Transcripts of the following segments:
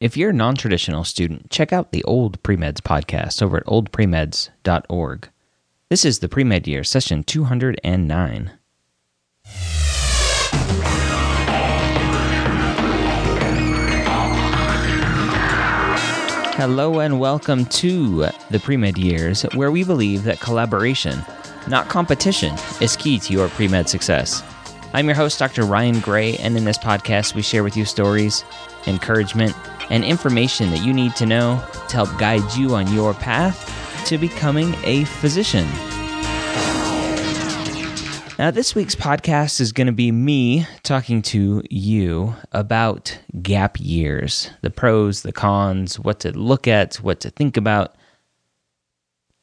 If you're a non traditional student, check out the Old Premeds podcast over at oldpremeds.org. This is the Premed Year, session 209. Hello and welcome to the Premed Years, where we believe that collaboration, not competition, is key to your pre-med success. I'm your host, Dr. Ryan Gray, and in this podcast, we share with you stories, encouragement, and information that you need to know to help guide you on your path to becoming a physician. Now, this week's podcast is going to be me talking to you about gap years the pros, the cons, what to look at, what to think about.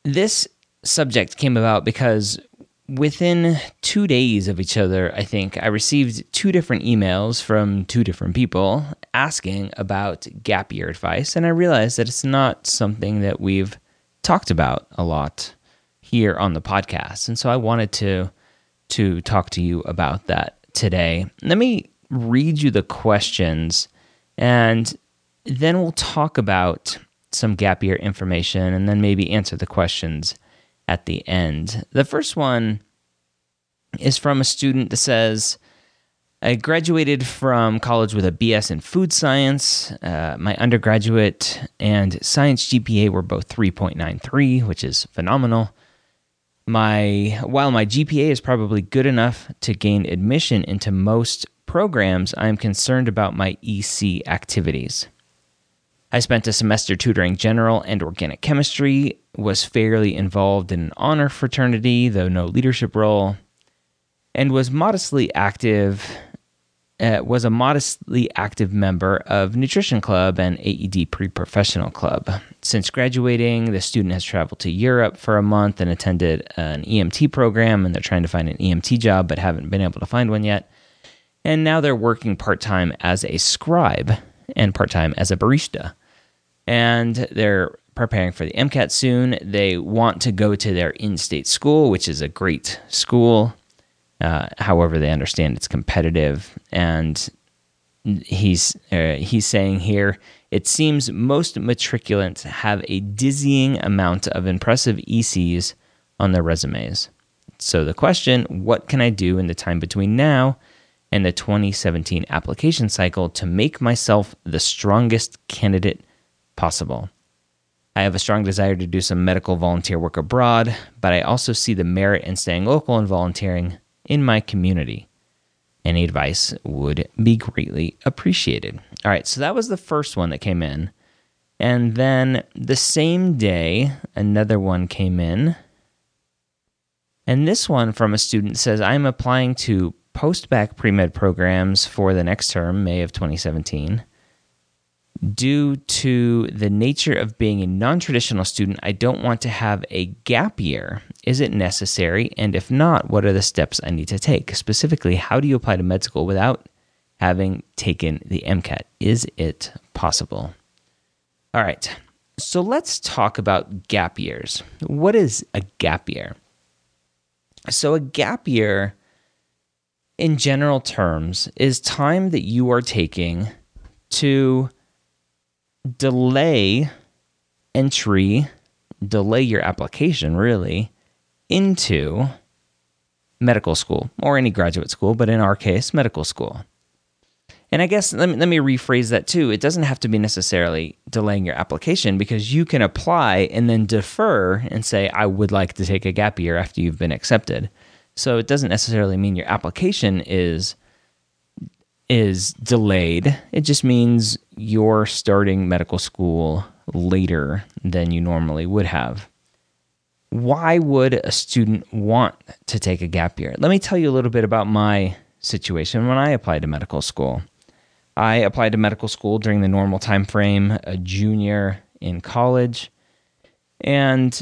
This subject came about because within two days of each other, I think, I received two different emails from two different people asking about gap year advice. And I realized that it's not something that we've talked about a lot here on the podcast. And so I wanted to to talk to you about that today. Let me read you the questions and then we'll talk about some gap year information and then maybe answer the questions at the end. The first one is from a student that says, I graduated from college with a BS in food science. Uh, my undergraduate and science GPA were both 3.93, which is phenomenal my while my GPA is probably good enough to gain admission into most programs, I am concerned about my EC activities. I spent a semester tutoring general and organic chemistry, was fairly involved in an honor fraternity, though no leadership role, and was modestly active uh, was a modestly active member of Nutrition Club and AED Pre Professional Club. Since graduating, the student has traveled to Europe for a month and attended an EMT program, and they're trying to find an EMT job but haven't been able to find one yet. And now they're working part time as a scribe and part time as a barista. And they're preparing for the MCAT soon. They want to go to their in state school, which is a great school uh, however, they understand it's competitive, and he's uh, he's saying here it seems most matriculants have a dizzying amount of impressive ECs on their resumes. So the question, what can I do in the time between now and the 2017 application cycle to make myself the strongest candidate possible? I have a strong desire to do some medical volunteer work abroad, but I also see the merit in staying local and volunteering in my community. Any advice would be greatly appreciated. All right, so that was the first one that came in. And then the same day, another one came in. And this one from a student says, I'm applying to post bac pre med programs for the next term, May of 2017. Due to the nature of being a non traditional student, I don't want to have a gap year. Is it necessary? And if not, what are the steps I need to take? Specifically, how do you apply to med school without having taken the MCAT? Is it possible? All right, so let's talk about gap years. What is a gap year? So, a gap year, in general terms, is time that you are taking to delay entry, delay your application really into medical school or any graduate school, but in our case, medical school. And I guess let me, let me rephrase that too. It doesn't have to be necessarily delaying your application because you can apply and then defer and say, I would like to take a gap year after you've been accepted. So it doesn't necessarily mean your application is is delayed. It just means you're starting medical school later than you normally would have. Why would a student want to take a gap year? Let me tell you a little bit about my situation when I applied to medical school. I applied to medical school during the normal time frame, a junior in college, and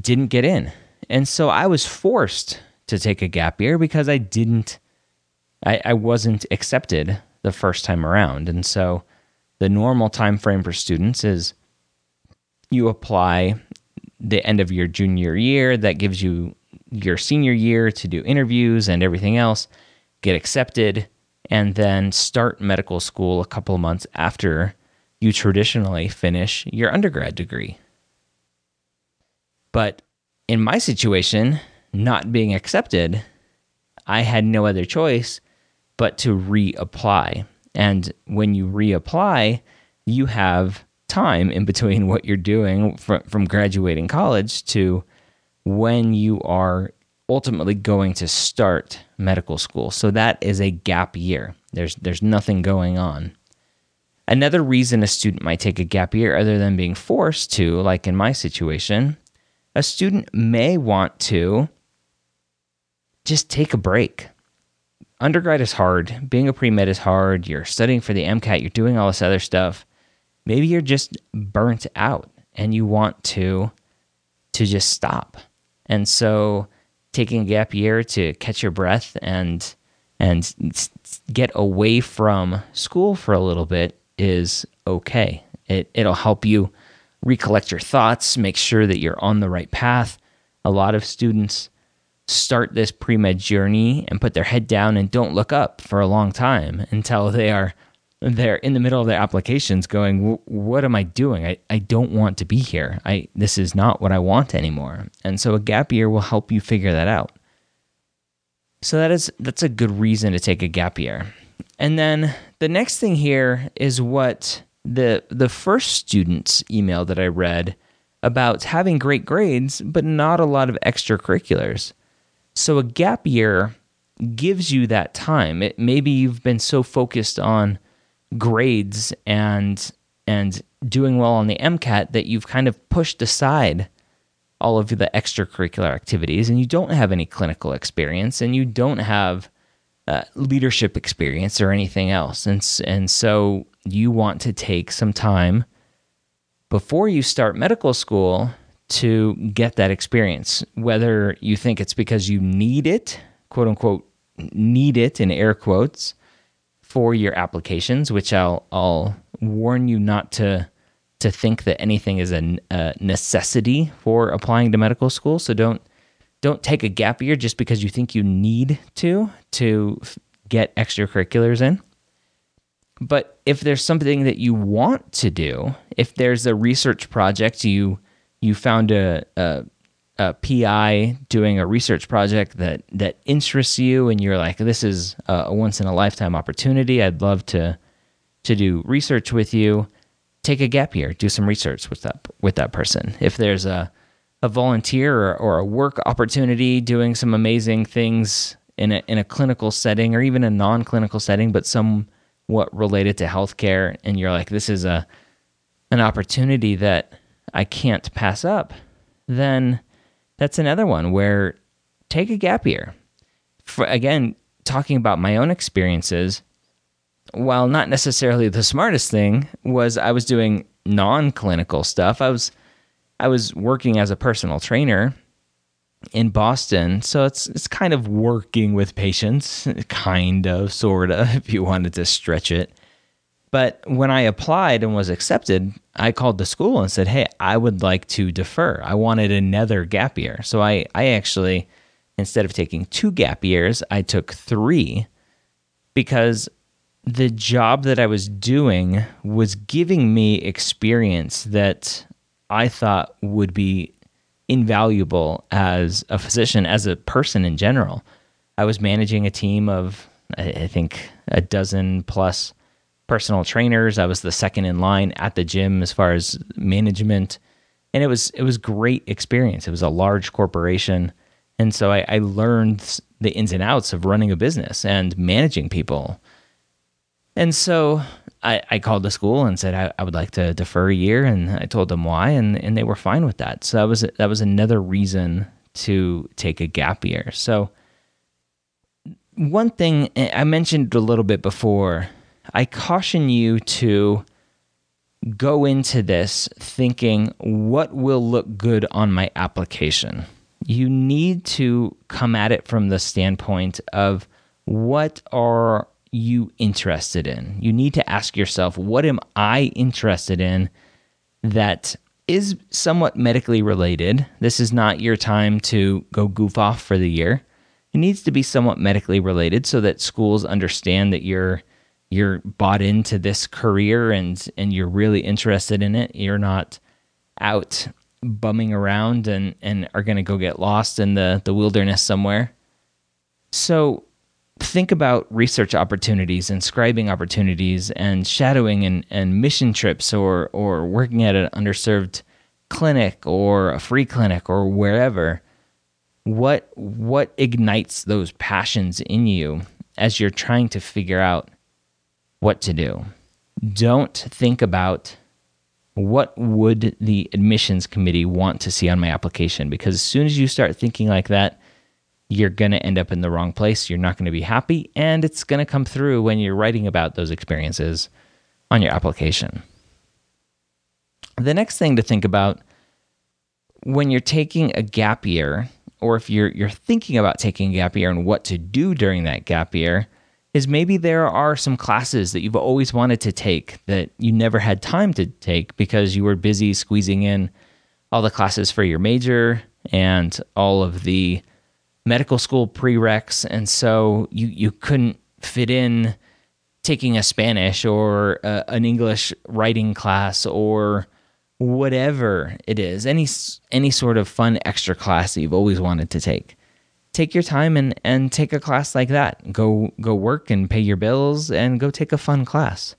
didn't get in. And so I was forced to take a gap year because I didn't I, I wasn't accepted the first time around. And so the normal time frame for students is you apply the end of your junior year that gives you your senior year to do interviews and everything else get accepted and then start medical school a couple of months after you traditionally finish your undergrad degree but in my situation not being accepted i had no other choice but to reapply and when you reapply you have time in between what you're doing from, from graduating college to when you are ultimately going to start medical school. So that is a gap year. There's there's nothing going on. Another reason a student might take a gap year other than being forced to, like in my situation, a student may want to just take a break. Undergrad is hard. Being a pre med is hard. You're studying for the MCAT. You're doing all this other stuff maybe you're just burnt out and you want to to just stop. And so taking a gap year to catch your breath and and get away from school for a little bit is okay. It it'll help you recollect your thoughts, make sure that you're on the right path. A lot of students start this pre-med journey and put their head down and don't look up for a long time until they are they're in the middle of their applications going what am i doing? I, I don't want to be here. I this is not what i want anymore. And so a gap year will help you figure that out. So that is that's a good reason to take a gap year. And then the next thing here is what the the first student's email that i read about having great grades but not a lot of extracurriculars so a gap year gives you that time. It maybe you've been so focused on grades and and doing well on the MCAT that you've kind of pushed aside all of the extracurricular activities and you don't have any clinical experience and you don't have uh, leadership experience or anything else. And and so you want to take some time before you start medical school to get that experience whether you think it's because you need it quote unquote need it in air quotes for your applications, which I'll I'll warn you not to to think that anything is a, a necessity for applying to medical school. So don't don't take a gap year just because you think you need to to get extracurriculars in. But if there's something that you want to do, if there's a research project you you found a, a a PI doing a research project that that interests you, and you're like, "This is a once in a lifetime opportunity. I'd love to to do research with you." Take a gap year, do some research with that with that person. If there's a a volunteer or, or a work opportunity doing some amazing things in a in a clinical setting or even a non clinical setting, but somewhat related to healthcare, and you're like, "This is a an opportunity that I can't pass up," then that's another one where take a gap year. For, again, talking about my own experiences, while not necessarily the smartest thing, was I was doing non-clinical stuff. I was I was working as a personal trainer in Boston, so it's it's kind of working with patients, kind of, sort of, if you wanted to stretch it. But when I applied and was accepted, I called the school and said, Hey, I would like to defer. I wanted another gap year. So I, I actually instead of taking two gap years, I took three because the job that I was doing was giving me experience that I thought would be invaluable as a physician, as a person in general. I was managing a team of, I think, a dozen plus personal trainers. I was the second in line at the gym as far as management, and it was it was great experience. It was a large corporation, and so I, I learned the ins and outs of running a business and managing people. And so I, I called the school and said I, I, would like to defer a year, and I told them why, and, and they were fine with that. So that was that was another reason to take a gap year. So one thing eh, I mentioned a little bit before, I caution you to go into this thinking what will look good on my application. You need to come at it from the standpoint of what are you interested in? You need to ask yourself, what am I interested in that is somewhat medically related? This is not your time to go goof off for the year. It needs to be somewhat medically related so that schools understand that you're you're bought into this career and and you're really interested in it. You're not out bumming around and and are going to go get lost in the the wilderness somewhere. So think about research opportunities and scribing opportunities and shadowing and, and mission trips or or working at an underserved clinic or a free clinic or wherever what what ignites those passions in you as you're trying to figure out what to do don't think about what would the admissions committee want to see on my application because as soon as you start thinking like that you're going to end up in the wrong place. You're not going to be happy, and it's going to come through when you're writing about those experiences on your application. The next thing to think about when you're taking a gap year, or if you're you're thinking about taking a gap year and what to do during that gap year, is maybe there are some classes that you've always wanted to take that you never had time to take because you were busy squeezing in all the classes for your major and all of the medical school prereqs, and so you you couldn't fit in taking a Spanish or uh, an English writing class or whatever it is, any any sort of fun extra class that you've always wanted to take. Take your time and and take a class like that. Go go work and pay your bills and go take a fun class.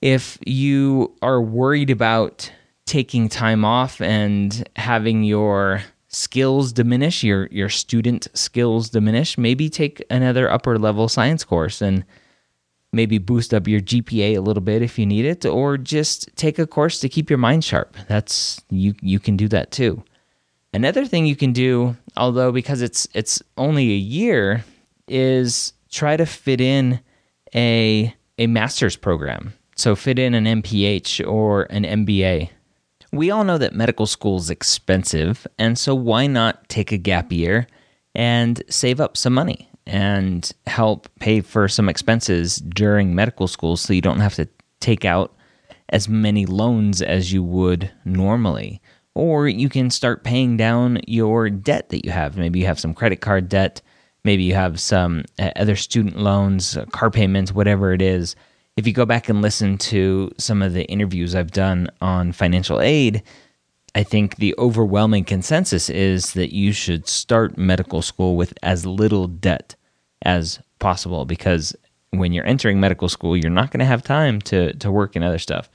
If you are worried about taking time off and having your skills diminish, your your student skills diminish, maybe take another upper level science course and maybe boost up your GPA a little bit if you need it or just take a course to keep your mind sharp. That's you you can do that too. Another thing you can do, although because it's it's only a year, is try to fit in a a master's program. So fit in an MPH or an MBA we all know that medical school is expensive, and so why not take a gap year and save up some money and help pay for some expenses during medical school so you don't have to take out as many loans as you would normally. Or you can start paying down your debt that you have. Maybe you have some credit card debt, maybe you have some uh, other student loans, car payments, whatever it is if you go back and listen to some of the interviews I've done on financial aid, I think the overwhelming consensus is that you should start medical school with as little debt as possible because when you're entering medical school, you're not going to have time to, to work in other stuff.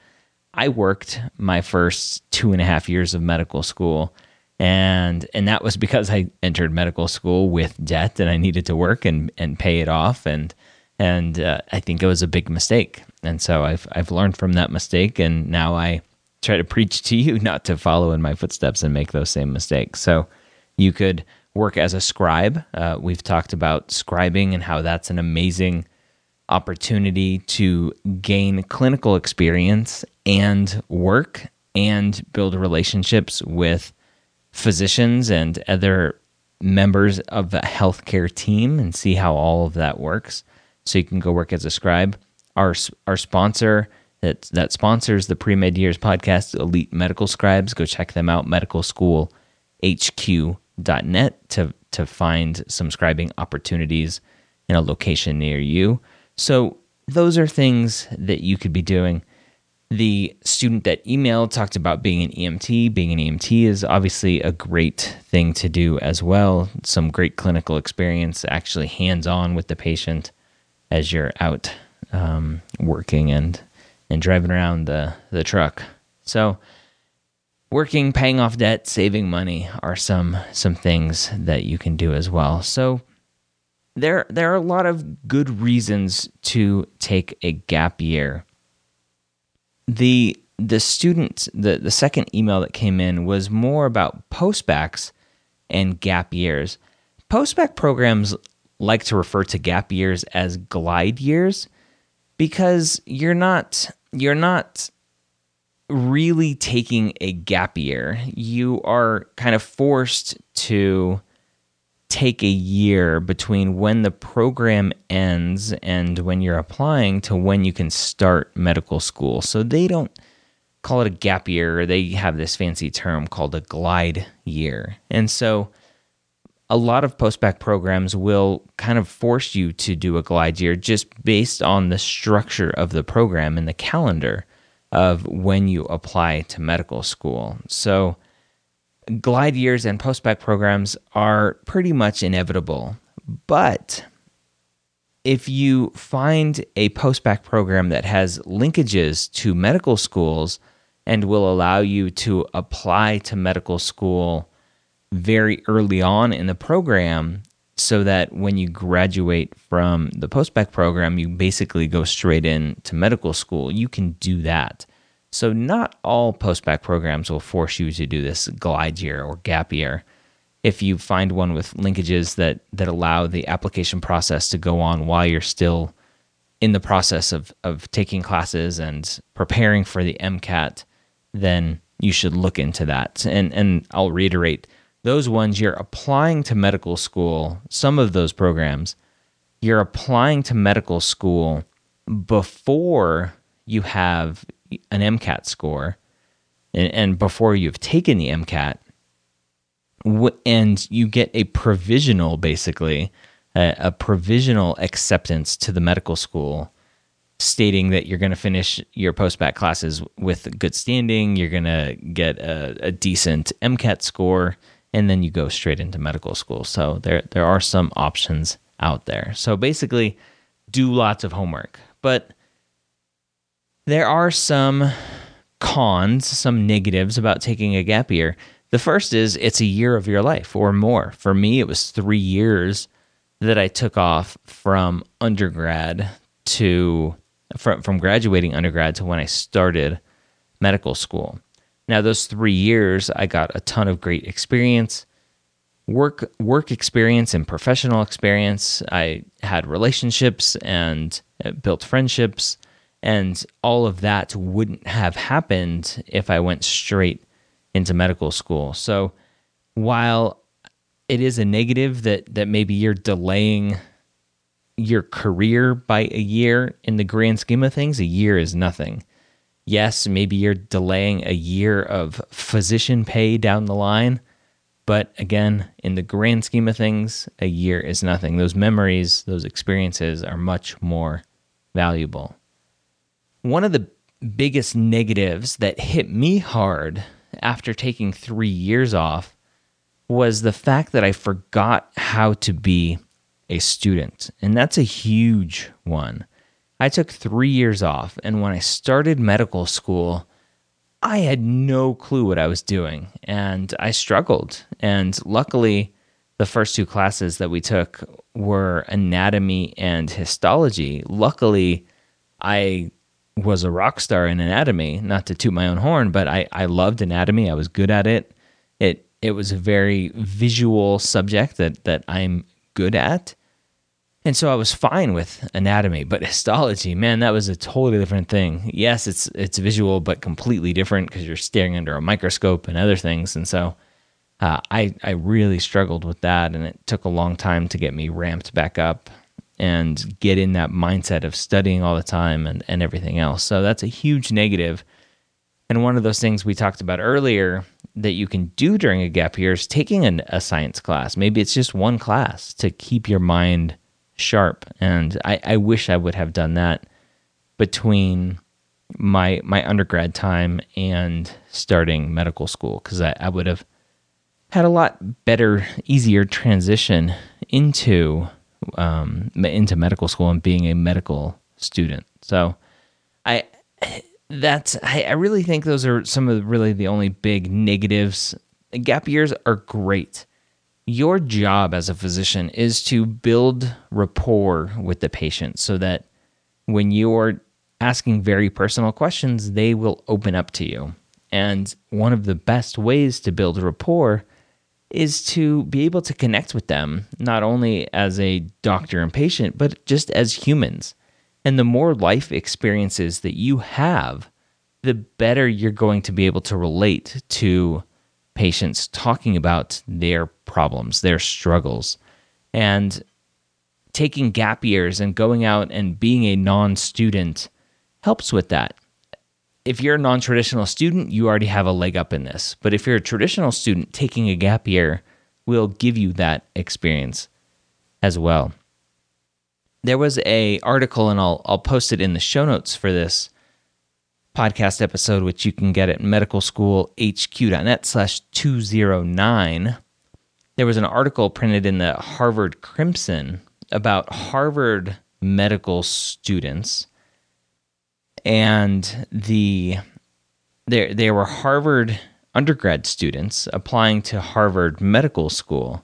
I worked my first two and a half years of medical school and and that was because I entered medical school with debt and I needed to work and and pay it off and and uh, I think it was a big mistake. And so I've I've learned from that mistake, and now I try to preach to you not to follow in my footsteps and make those same mistakes. So you could work as a scribe. Uh, we've talked about scribing and how that's an amazing opportunity to gain clinical experience and work and build relationships with physicians and other members of the healthcare team and see how all of that works so you can go work as a scribe. Our our sponsor that that sponsors the pre med years podcast, Elite Medical Scribes. Go check them out, medicalschoolhq.net to to find some scribing opportunities in a location near you. So, those are things that you could be doing. The student that emailed talked about being an EMT. Being an EMT is obviously a great thing to do as well. Some great clinical experience, actually hands on with the patient as you're out um, working and and driving around the the truck. So, working, paying off debt, saving money are some some things that you can do as well. So, there there are a lot of good reasons to take a gap year the the student the the second email that came in was more about postbacs and gap years. Postbac programs like to refer to gap years as glide years because you're not you're not really taking a gap year. You are kind of forced to take a year between when the program ends and when you're applying to when you can start medical school. So they don't call it a gap year, they have this fancy term called a glide year. And so a lot of postbac programs will kind of force you to do a glide year just based on the structure of the program and the calendar of when you apply to medical school. So glide years and postbac programs are pretty much inevitable. But if you find a postbac program that has linkages to medical schools and will allow you to apply to medical school very early on in the program, so that when you graduate from the postbac program, you basically go straight into medical school, you can do that. So, not all postbac programs will force you to do this glide year or gap year. If you find one with linkages that, that allow the application process to go on while you're still in the process of, of taking classes and preparing for the MCAT, then you should look into that. And, and I'll reiterate those ones you're applying to medical school, some of those programs, you're applying to medical school before you have an MCAT score, and, and before you've taken the MCAT, and you get a provisional, basically, a, a provisional acceptance to the medical school stating that you're going to finish your post-bac classes with good standing, you're going to get a, a, decent MCAT score, and then you go straight into medical school. So there there are some options out there. So basically, do lots of homework. But there are some cons, some negatives about taking a gap year. The first is it's a year of your life or more. For me, it was three years that I took off from undergrad to from, from graduating undergrad to when I started medical school. Now, those three years, I got a ton of great experience, work work experience and professional experience. I had relationships and uh, built friendships. And all of that wouldn't have happened if I went straight into medical school. So while it is a negative that that maybe you're delaying your career by a year in the grand scheme of things, a year is nothing. Yes, maybe you're delaying a year of physician pay down the line, but again, in the grand scheme of things, a year is nothing. Those memories, those experiences are much more valuable one of the biggest negatives that hit me hard after taking three years off was the fact that I forgot how to be a student. And that's a huge one. I took three years off, and when I started medical school, I had no clue what I was doing, and I struggled. And luckily, the first two classes that we took were anatomy and histology. Luckily, I was a rock star in anatomy, not to toot my own horn, but I, I loved anatomy. I was good at it. It it was a very visual subject that that I'm good at. And so I was fine with anatomy, but histology, man, that was a totally different thing. Yes, it's it's visual, but completely different because you're staring under a microscope and other things. And so uh, I I really struggled with that, and it took a long time to get me ramped back up and get in that mindset of studying all the time and, and everything else. So that's a huge negative. And one of those things we talked about earlier that you can do during a gap year is taking an, a science class. Maybe it's just one class to keep your mind sharp. And I, I wish I would have done that between my my undergrad time and starting medical school because I, I would have had a lot better, easier transition into um, into medical school and being a medical student. So I that's I, I really think those are some of the, really the only big negatives. Gap years are great. Your job as a physician is to build rapport with the patient so that when you're asking very personal questions, they will open up to you. And one of the best ways to build rapport is to be able to connect with them, not only as a doctor and patient, but just as humans. And the more life experiences that you have, the better you're going to be able to relate to patients talking about their problems, their struggles. And taking gap years and going out and being a non student helps with that. If you're a non traditional student, you already have a leg up in this. But if you're a traditional student, taking a gap year will give you that experience as well there was a article and I'll I'll post it in the show notes for this podcast episode, which you can get at medicalschoolhq.net slash 209. There was an article printed in the Harvard Crimson about Harvard medical students and the there there were Harvard undergrad students applying to Harvard Medical School.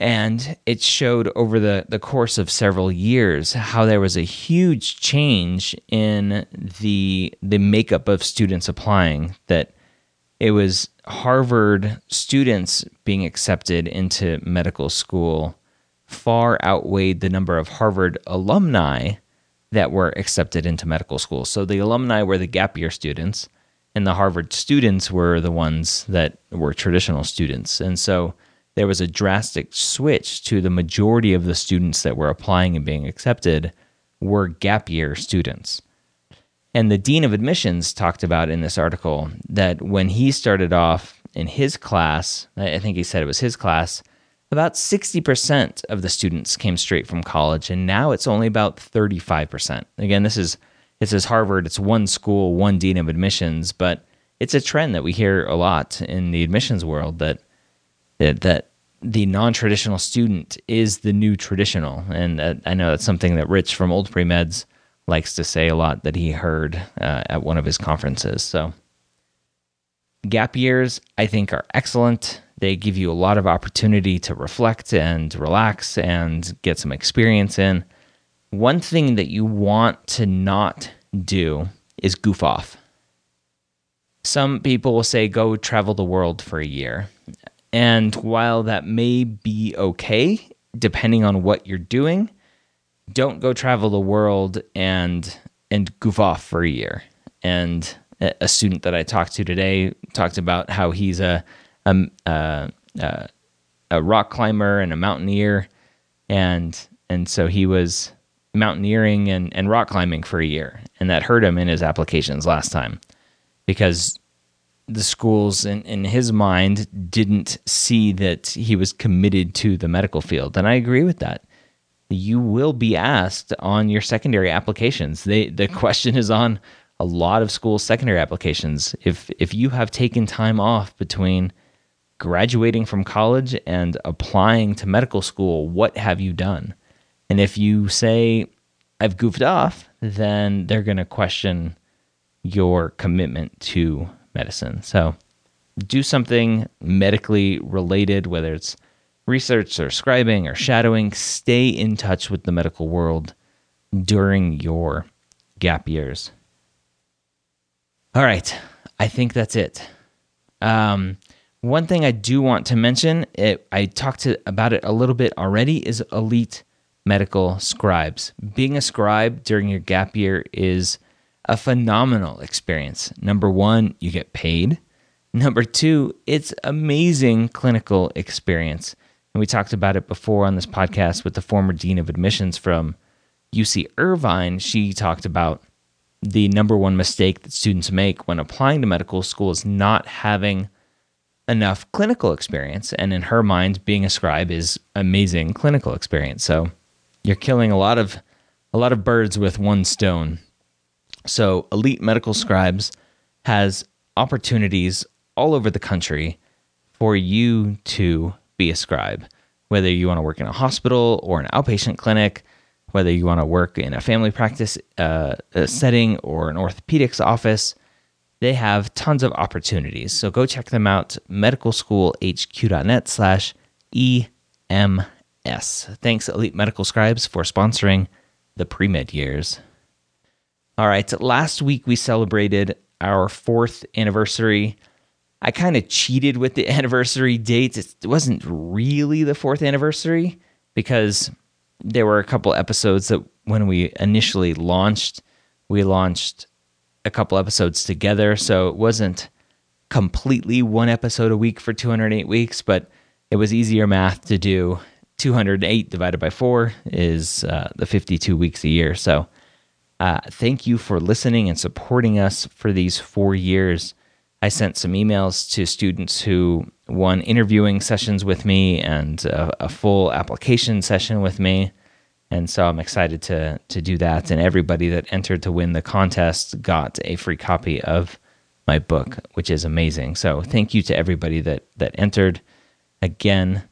And it showed over the, the course of several years how there was a huge change in the the makeup of students applying that it was Harvard students being accepted into medical school far outweighed the number of Harvard alumni that were accepted into medical school. So the alumni were the gap year students and the Harvard students were the ones that were traditional students. And so there was a drastic switch to the majority of the students that were applying and being accepted were gap year students. And the dean of admissions talked about in this article that when he started off in his class, I think he said it was his class, about 60% of the students came straight from college and now it's only about 35%. Again, this is it says Harvard, it's one school, one dean of admissions, but it's a trend that we hear a lot in the admissions world that that, that the non-traditional student is the new traditional. And uh, i know that's something that rich from old pre-meds likes to say a lot that he heard uh, at one of his conferences. So gap years i think are excellent they give you a lot of opportunity to reflect and relax and get some experience in. One thing that you want to not do is goof off. Some people will say go travel the world for a year. And while that may be okay, depending on what you're doing, don't go travel the world and and goof off for a year. And a student that I talked to today talked about how he's a a, a, a rock climber and a mountaineer, and and so he was mountaineering and, and rock climbing for a year, and that hurt him in his applications last time because the schools in, in his mind didn't see that he was committed to the medical field. And I agree with that. You will be asked on your secondary applications. They, the mm-hmm. question is on a lot of schools' secondary applications. If if you have taken time off between graduating from college and applying to medical school, what have you done? And if you say I've goofed off, then they're going to question your commitment to medicine. So do something medically related, whether it's research or scribing or shadowing. Stay in touch with the medical world during your gap years. All right, I think that's it. Um, one thing I do want to mention, it, I talked to, about it a little bit already, is elite medical scribes. Being a scribe during your gap year is a phenomenal experience. Number one, you get paid. Number two, it's amazing clinical experience. And we talked about it before on this podcast with the former dean of admissions from UC Irvine. She talked about the number one mistake that students make when applying to medical school is not having enough clinical experience. And in her mind, being a scribe is amazing clinical experience. So you're killing a lot of a lot of birds with one stone. So Elite Medical Scribes has opportunities all over the country for you to be a scribe, whether you want to work in a hospital or an outpatient clinic, whether you want to work in a family practice uh, setting or an orthopedics office. They have tons of opportunities. So go check them out, medicalschoolhq.net slash EMS. Thanks, Elite Medical Scribes, for sponsoring the pre-med years. All right, last week we celebrated our fourth anniversary. I kind of cheated with the anniversary dates. It wasn't really the fourth anniversary because there were a couple episodes that when we initially launched, we launched a couple episodes together. So it wasn't completely one episode a week for 208 weeks, but it was easier math to do 208 divided by 4 is uh, the 52 weeks a year. So, uh, thank you for listening and supporting us for these four years. I sent some emails to students who won interviewing sessions with me and a, a full application session with me. And so I'm excited to to do that. And everybody that entered to win the contest got a free copy of my book, which is amazing. So thank you to everybody that that entered. Again,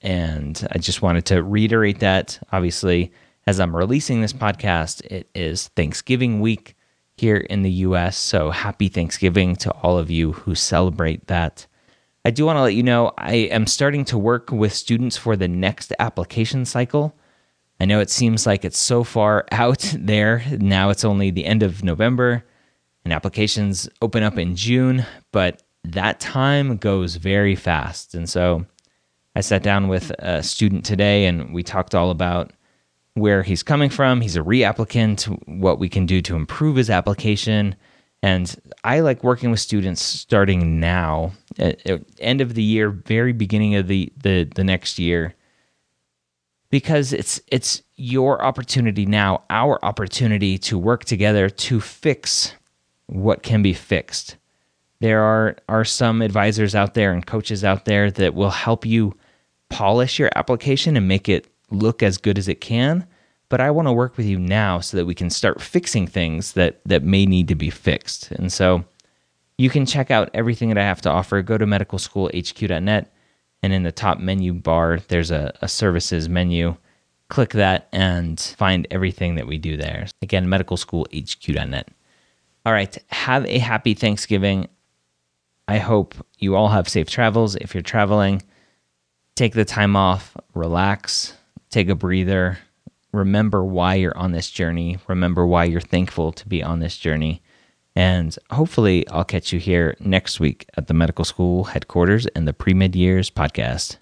and I just wanted to reiterate that. Obviously, as I'm releasing this podcast, it is Thanksgiving week here in the US. So happy Thanksgiving to all of you who celebrate that. I do want to let you know I am starting to work with students for the next application cycle. I know it seems like it's so far out there. Now it's only the end of November and applications open up in June, but that time goes very fast. And so I sat down with a student today and we talked all about where he's coming from. He's a reapplicant, what we can do to improve his application. And I like working with students starting now, end of the year, very beginning of the, the, the next year, because it's it's your opportunity now, our opportunity to work together to fix what can be fixed. There are are some advisors out there and coaches out there that will help you polish your application and make it look as good as it can. But I want to work with you now so that we can start fixing things that, that may need to be fixed. And so you can check out everything that I have to offer. Go to medicalschoolhq.net, and in the top menu bar, there's a, a services menu. Click that and find everything that we do there. Again, medicalschoolhq.net. All right, have a happy Thanksgiving. I hope you all have safe travels if you're traveling take the time off, relax, take a breather, remember why you're on this journey, remember why you're thankful to be on this journey. And hopefully, I'll catch you here next week at the medical school headquarters and the Pre Med Years podcast.